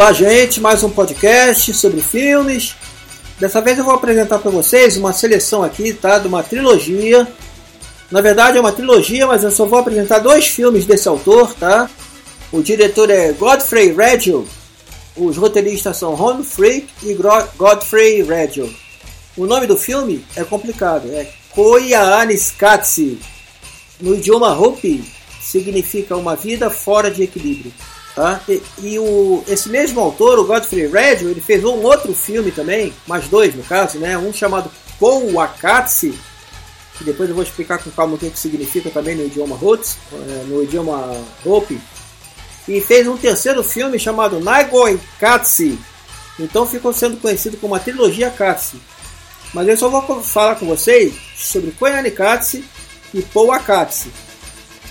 Olá, gente, mais um podcast sobre filmes. Dessa vez eu vou apresentar para vocês uma seleção aqui, tá, de uma trilogia. Na verdade é uma trilogia, mas eu só vou apresentar dois filmes desse autor, tá? O diretor é Godfrey Reggio. Os roteiristas são Ron Freak e Godfrey Reggio. O nome do filme é complicado, é Koyaanisqatsi. No idioma Hopi significa uma vida fora de equilíbrio. Tá? E, e, o, esse mesmo autor, o Godfrey Reggio, ele fez um outro filme também, mais dois no caso, né? um chamado Pouakatsi, que depois eu vou explicar com calma o que, que significa também no idioma Roots, é, no idioma Hopi. E fez um terceiro filme chamado Nagoi Katsi. Então ficou sendo conhecido como a trilogia Katsi. Mas eu só vou falar com vocês sobre Koyani Katsi e Pouakatsi.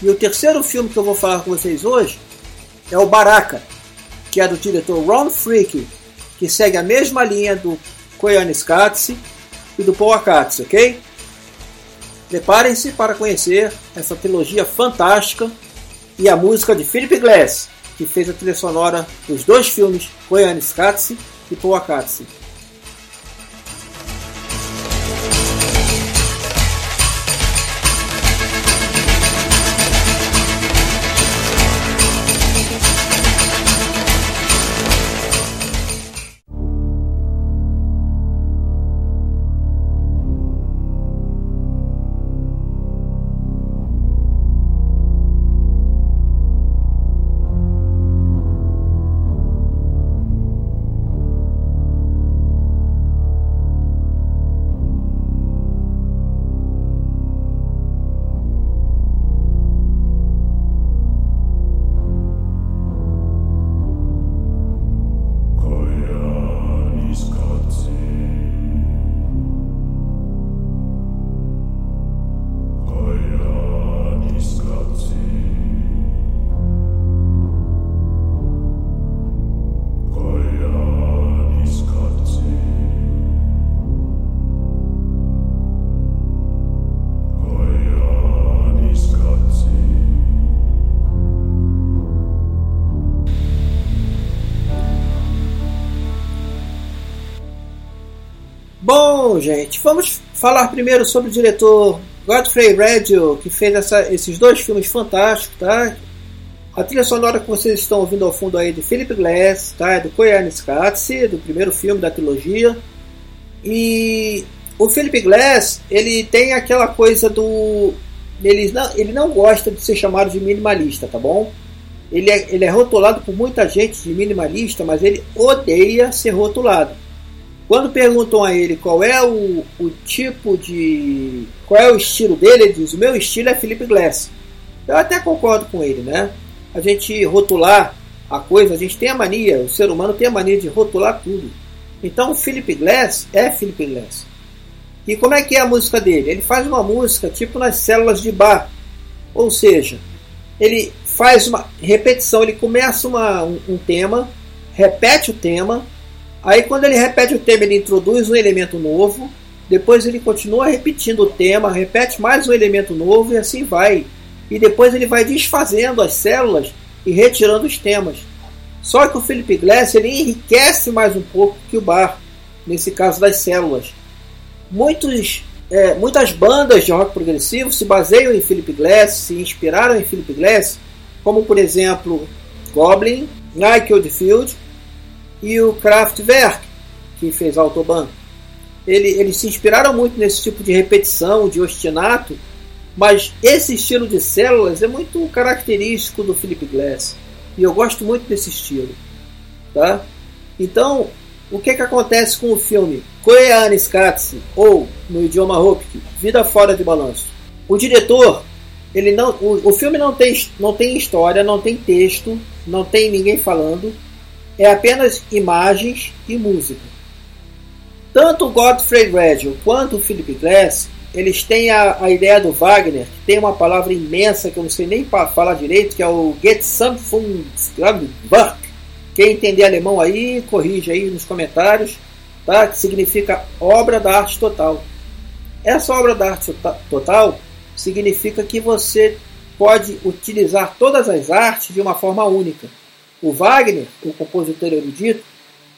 E o terceiro filme que eu vou falar com vocês hoje é o Baraka, que é do diretor Ron Freak, que segue a mesma linha do Koyaanisqatsi e do Pouakatsi, ok? Preparem-se para conhecer essa trilogia fantástica e a música de Philip Glass, que fez a trilha sonora dos dois filmes Koyaanisqatsi e Pouakatsi. Gente, vamos falar primeiro sobre o diretor Godfrey Reggio, que fez essa, esses dois filmes fantásticos, tá? A trilha sonora que vocês estão ouvindo ao fundo aí de Philip Glass, tá? É do Koyaanisqatsi, do primeiro filme da trilogia. E o Philip Glass, ele tem aquela coisa do... Ele não, ele não gosta de ser chamado de minimalista, tá bom? Ele é, ele é rotulado por muita gente de minimalista, mas ele odeia ser rotulado. Quando perguntam a ele qual é o, o tipo de. qual é o estilo dele, ele diz: o meu estilo é Philip Glass. Eu até concordo com ele, né? A gente rotular a coisa, a gente tem a mania, o ser humano tem a mania de rotular tudo. Então, Philip Glass é Philip Glass. E como é que é a música dele? Ele faz uma música tipo nas células de bar. Ou seja, ele faz uma repetição, ele começa uma, um, um tema, repete o tema, Aí quando ele repete o tema, ele introduz um elemento novo, depois ele continua repetindo o tema, repete mais um elemento novo e assim vai. E depois ele vai desfazendo as células e retirando os temas. Só que o Philip Glass ele enriquece mais um pouco que o Bar, nesse caso das células. Muitos, é, muitas bandas de rock progressivo se baseiam em Philip Glass, se inspiraram em Philip Glass, como por exemplo Goblin, Nike Old Field e o Kraftwerk, que fez Autobahn. Ele, eles se inspiraram muito nesse tipo de repetição, de ostinato, mas esse estilo de células é muito característico do Philip Glass. E eu gosto muito desse estilo. Tá? Então, o que, que acontece com o filme Koyaanisqatsi, ou no idioma Hopi, Vida Fora de Balanço? O diretor, ele não, o, o filme não tem, não tem história, não tem texto, não tem ninguém falando, é apenas imagens e música. Tanto Godfrey Reggio quanto Philip Glass, eles têm a, a ideia do Wagner, que tem uma palavra imensa que eu não sei nem falar direito, que é o Gesamtkunstwerk. Quem entender alemão aí, corrige aí nos comentários, tá? que significa obra da arte total. Essa obra da arte total significa que você pode utilizar todas as artes de uma forma única. O Wagner, o compositor erudito,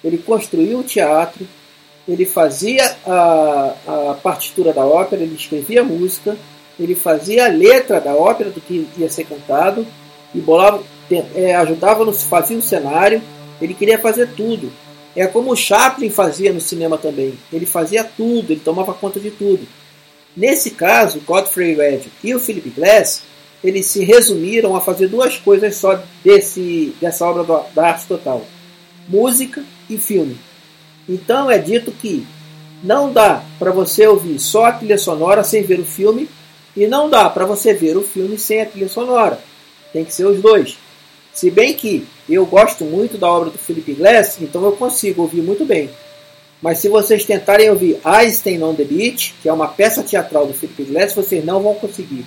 ele construiu o teatro, ele fazia a, a partitura da ópera, ele escrevia a música, ele fazia a letra da ópera do que ia ser cantado e bolava, é, ajudava no fazia o cenário. Ele queria fazer tudo. É como o Chaplin fazia no cinema também. Ele fazia tudo, ele tomava conta de tudo. Nesse caso, Godfrey Red e o Philip Glass, eles se resumiram a fazer duas coisas só desse, dessa obra da arte total: música e filme. Então é dito que não dá para você ouvir só a trilha sonora sem ver o filme e não dá para você ver o filme sem a trilha sonora. Tem que ser os dois. Se bem que eu gosto muito da obra do Philip Glass, então eu consigo ouvir muito bem. Mas se vocês tentarem ouvir Einstein on the Beach, que é uma peça teatral do Philip Glass, vocês não vão conseguir.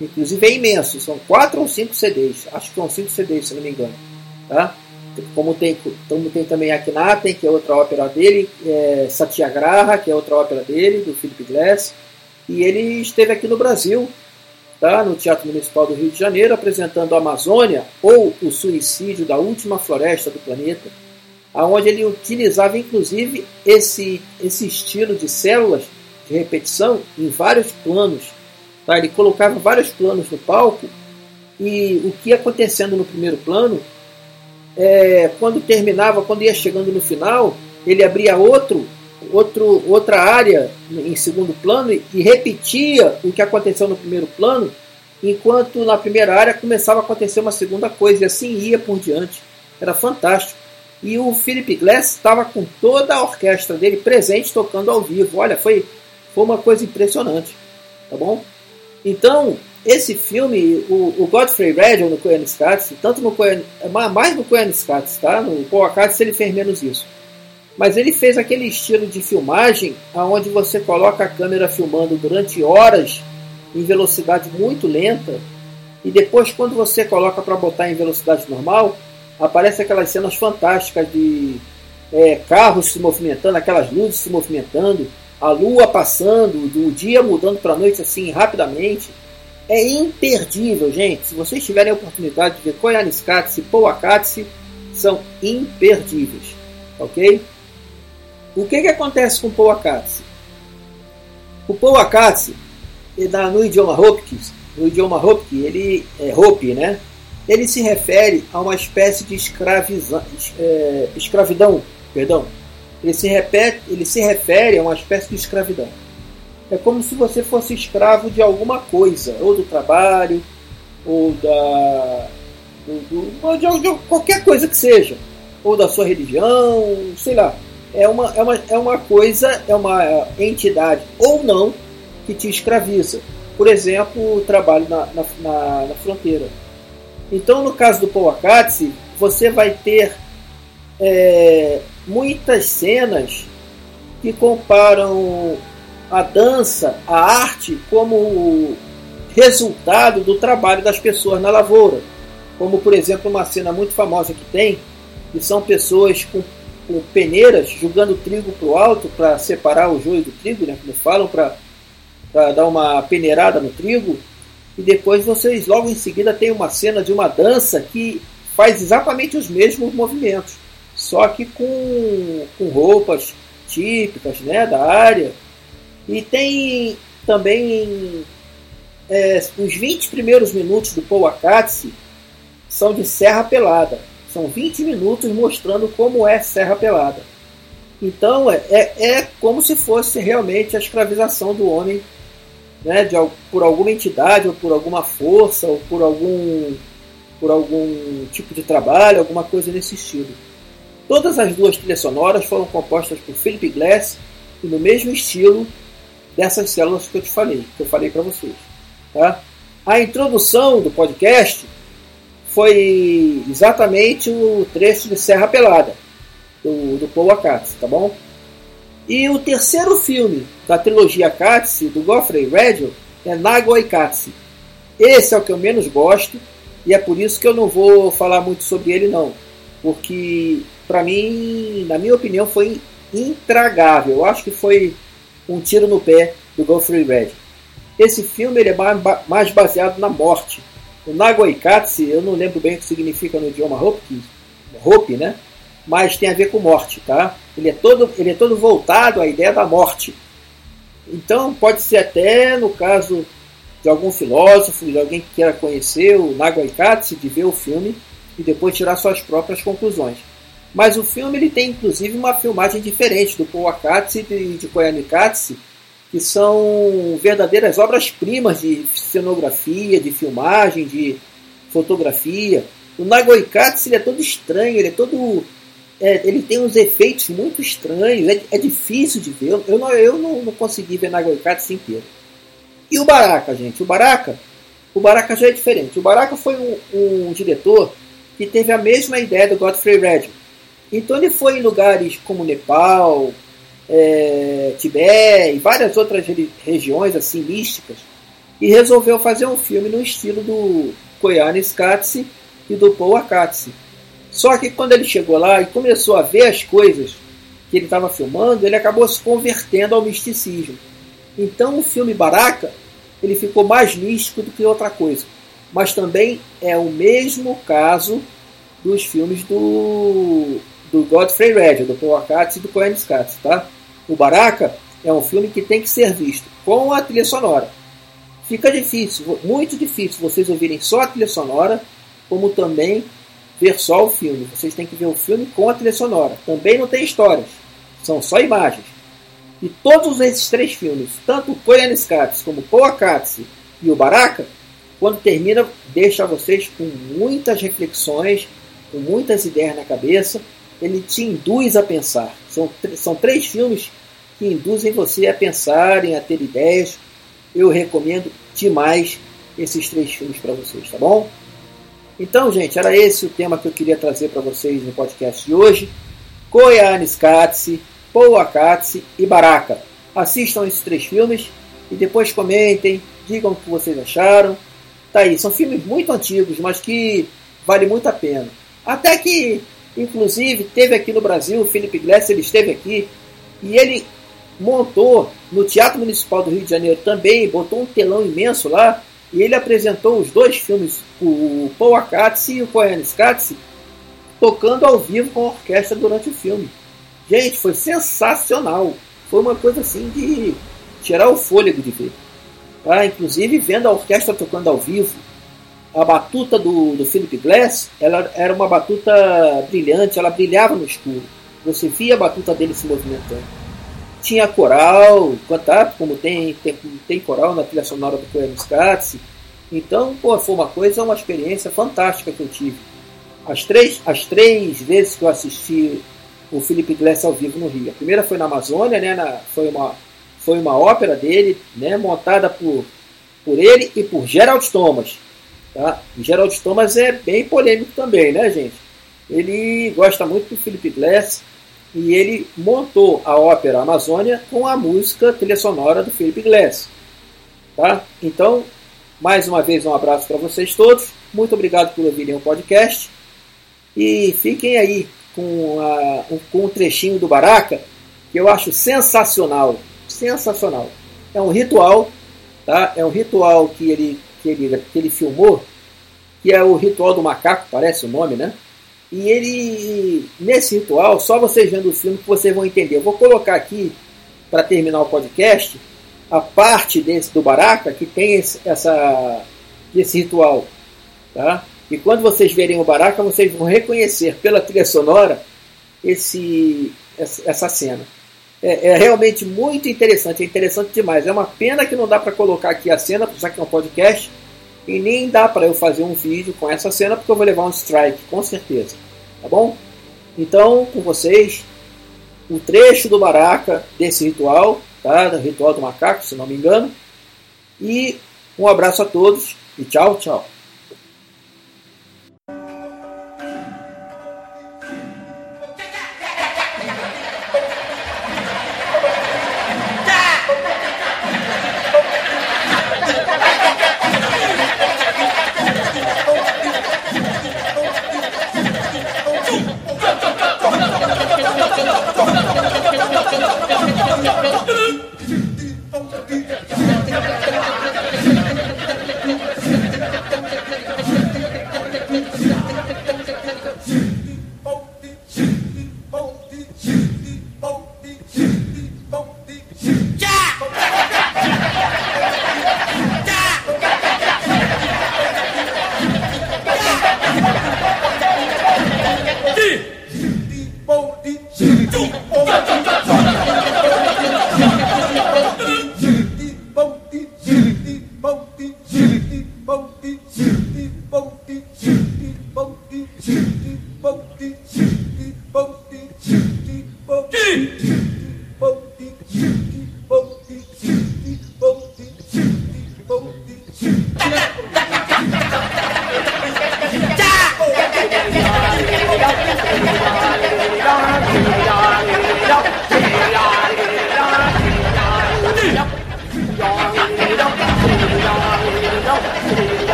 Inclusive é imenso, são quatro ou cinco CDs. Acho que são cinco CDs, se não me engano. Tá? Como tem, como tem também Akhenaten, que é outra ópera dele, é Satyagraha, que é outra ópera dele, do Philip Glass. E ele esteve aqui no Brasil, tá? no Teatro Municipal do Rio de Janeiro, apresentando a Amazônia, ou o suicídio da última floresta do planeta, aonde ele utilizava inclusive esse, esse estilo de células de repetição em vários planos. Tá? Ele colocava vários planos no palco e o que ia acontecendo no primeiro plano, é, quando terminava, quando ia chegando no final, ele abria outro outro, outra área em segundo plano e repetia o que aconteceu no primeiro plano, enquanto na primeira área começava a acontecer uma segunda coisa, e assim ia por diante. Era fantástico. E o Philip Glass estava com toda a orquestra dele presente tocando ao vivo. Olha, foi, foi uma coisa impressionante. Tá bom? Então, esse filme, o, o Godfrey Reddell no Coen Scats, tanto no Coen, mais no Coen Scats, tá? No Paul Acatz ele fez menos isso. Mas ele fez aquele estilo de filmagem onde você coloca a câmera filmando durante horas em velocidade muito lenta e depois quando você coloca para botar em velocidade normal aparece aquelas cenas fantásticas de é, carros se movimentando, aquelas luzes se movimentando, a lua passando, do dia mudando para a noite assim rapidamente. É imperdível, gente. Se vocês tiverem a oportunidade de ver Koyaanisqatsi e Pouakatsi, são imperdíveis, ok? O que, que acontece com o Powakatsi? O Powakatsi, no idioma Hopi, no idioma Hopi, ele é Hopi, né? Ele se refere a uma espécie de é, escravidão, perdão. Ele se, repete, ele se refere a uma espécie de escravidão. É como se você fosse escravo de alguma coisa, ou do trabalho, ou da. Ou de, de qualquer coisa que seja, ou da sua religião, sei lá é uma, é, uma, é uma coisa, é uma entidade ou não que te escraviza. Por exemplo, o trabalho na, na, na, na fronteira. Então, no caso do Powakatsi, você vai ter é, muitas cenas que comparam a dança, a arte, como resultado do trabalho das pessoas na lavoura. Como, por exemplo, uma cena muito famosa que tem, que são pessoas com com peneiras jogando trigo para o alto para separar o joio do trigo, né, como falam, para dar uma peneirada no trigo. E depois vocês, logo em seguida, tem uma cena de uma dança que faz exatamente os mesmos movimentos, só que com, com roupas típicas né, da área. E tem também é, os 20 primeiros minutos do Powakatsi são de serra pelada. São 20 minutos mostrando como é Serra Pelada. Então é, é, é como se fosse realmente a escravização do homem né, de, por alguma entidade, ou por alguma força, ou por algum, por algum tipo de trabalho, alguma coisa nesse estilo. Todas as duas trilhas sonoras foram compostas por Philip Glass e no mesmo estilo dessas células que eu te falei, que eu falei para vocês. Tá? A introdução do podcast foi exatamente o trecho de Serra Pelada, do, do Paul Akatsi, tá bom? E o terceiro filme da trilogia Akatsi, do Godfrey Reggio, é Nagoi Katsi. Esse é o que eu menos gosto, e é por isso que eu não vou falar muito sobre ele não. Porque, para mim, na minha opinião, foi intragável. Eu acho que foi um tiro no pé do Godfrey Reggio. Esse filme ele é mais baseado na morte o Nagoikatsi, eu não lembro bem o que significa no idioma Hopkins, Hope, né? Mas tem a ver com morte, tá? Ele é todo, ele é todo voltado à ideia da morte. Então pode ser até no caso de algum filósofo, de alguém que queira conhecer o Nagoi Katsi, de ver o filme e depois tirar suas próprias conclusões. Mas o filme ele tem inclusive uma filmagem diferente do Paul Akatsi e de Koyami Katsi, que são verdadeiras obras-primas de cenografia, de filmagem, de fotografia. O Nagoi Katsi ele é todo estranho, ele é todo é, ele tem uns efeitos muito estranhos, é, é difícil de ver. Eu não, eu não, não consegui ver Nagoi Katsi inteiro. E o Baraka, gente? O Baraka, o Baraka já é diferente. O Baraka foi um, um diretor que teve a mesma ideia do Godfrey Redding. Então ele foi em lugares como Nepal, é, Tibete e várias outras regiões assim místicas e resolveu fazer um filme no estilo do Koyanis Katsi e do Paul Akatsi. Só que quando ele chegou lá e começou a ver as coisas que ele estava filmando, ele acabou se convertendo ao misticismo. Então o filme Baraka ele ficou mais místico do que outra coisa. Mas também é o mesmo caso dos filmes do, do Godfrey Red, do Paul Akatz e do Cohen Skatz, tá? O Baraka é um filme que tem que ser visto com a trilha sonora. Fica difícil, muito difícil vocês ouvirem só a trilha sonora, como também ver só o filme. Vocês têm que ver o filme com a trilha sonora. Também não tem histórias, são só imagens. E todos esses três filmes, tanto o Korean Scats como o Poakatsu e o Baraka, quando termina, deixa vocês com muitas reflexões, com muitas ideias na cabeça. Ele te induz a pensar. São, são três filmes que induzem você a pensar, a ter ideias. Eu recomendo demais esses três filmes para vocês, tá bom? Então, gente, era esse o tema que eu queria trazer para vocês no podcast de hoje. Koyan Skatsi Akatsi e Baraka. Assistam esses três filmes e depois comentem, digam o que vocês acharam. Tá aí, são filmes muito antigos, mas que vale muito a pena. Até que, inclusive, teve aqui no Brasil, o Felipe Glass, ele esteve aqui e ele montou no Teatro Municipal do Rio de Janeiro também, botou um telão imenso lá e ele apresentou os dois filmes, o Paul Akatsi e o Koyan Skatsi, tocando ao vivo com a orquestra durante o filme. Gente, foi sensacional. Foi uma coisa assim de tirar o fôlego de ver. Ah, inclusive vendo a orquestra tocando ao vivo, a batuta do, do Philip Glass ela era uma batuta brilhante, ela brilhava no escuro. Você via a batuta dele se movimentando. Tinha coral, cantar, como tem, tem, tem coral na trilha sonora do Coelho Skatsi. Então, pô, foi uma coisa, uma experiência fantástica que eu tive. As três, as três vezes que eu assisti o Felipe Glass ao vivo no Rio. A primeira foi na Amazônia, né, na, foi, uma, foi uma ópera dele, né, montada por, por ele e por Gerald Thomas. Tá? E Gerald Thomas é bem polêmico também, né, gente? Ele gosta muito do Felipe Glass e ele montou a ópera Amazônia com a música trilha sonora do Felipe Glass. Tá? Então, mais uma vez, um abraço para vocês todos. Muito obrigado por ouvirem o podcast. E fiquem aí com, a, com trechinho do Baraka que eu acho sensacional. Sensacional. É um ritual, tá? É um ritual que ele, que ele, filmou, que é o ritual do macaco, parece o nome, né? E ele, nesse ritual, só vocês vendo o filme que vocês vão entender. Eu vou colocar aqui, para terminar o podcast, a parte desse do Baraka que tem esse, essa, esse ritual. Tá? E quando vocês verem o Baraka, vocês vão reconhecer pela trilha sonora esse, essa cena. É, é, realmente muito interessante, é interessante demais. É uma pena que não dá para colocar aqui a cena, já que é um podcast, e nem dá para eu fazer um vídeo com essa cena, porque eu vou levar um strike, com certeza. Tá bom? Então, com vocês, o trecho do Baraka desse ritual, tá? Do ritual do macaco, se não me engano. E um abraço a todos e tchau, tchau. 倒倒倒倒倒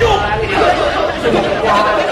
有这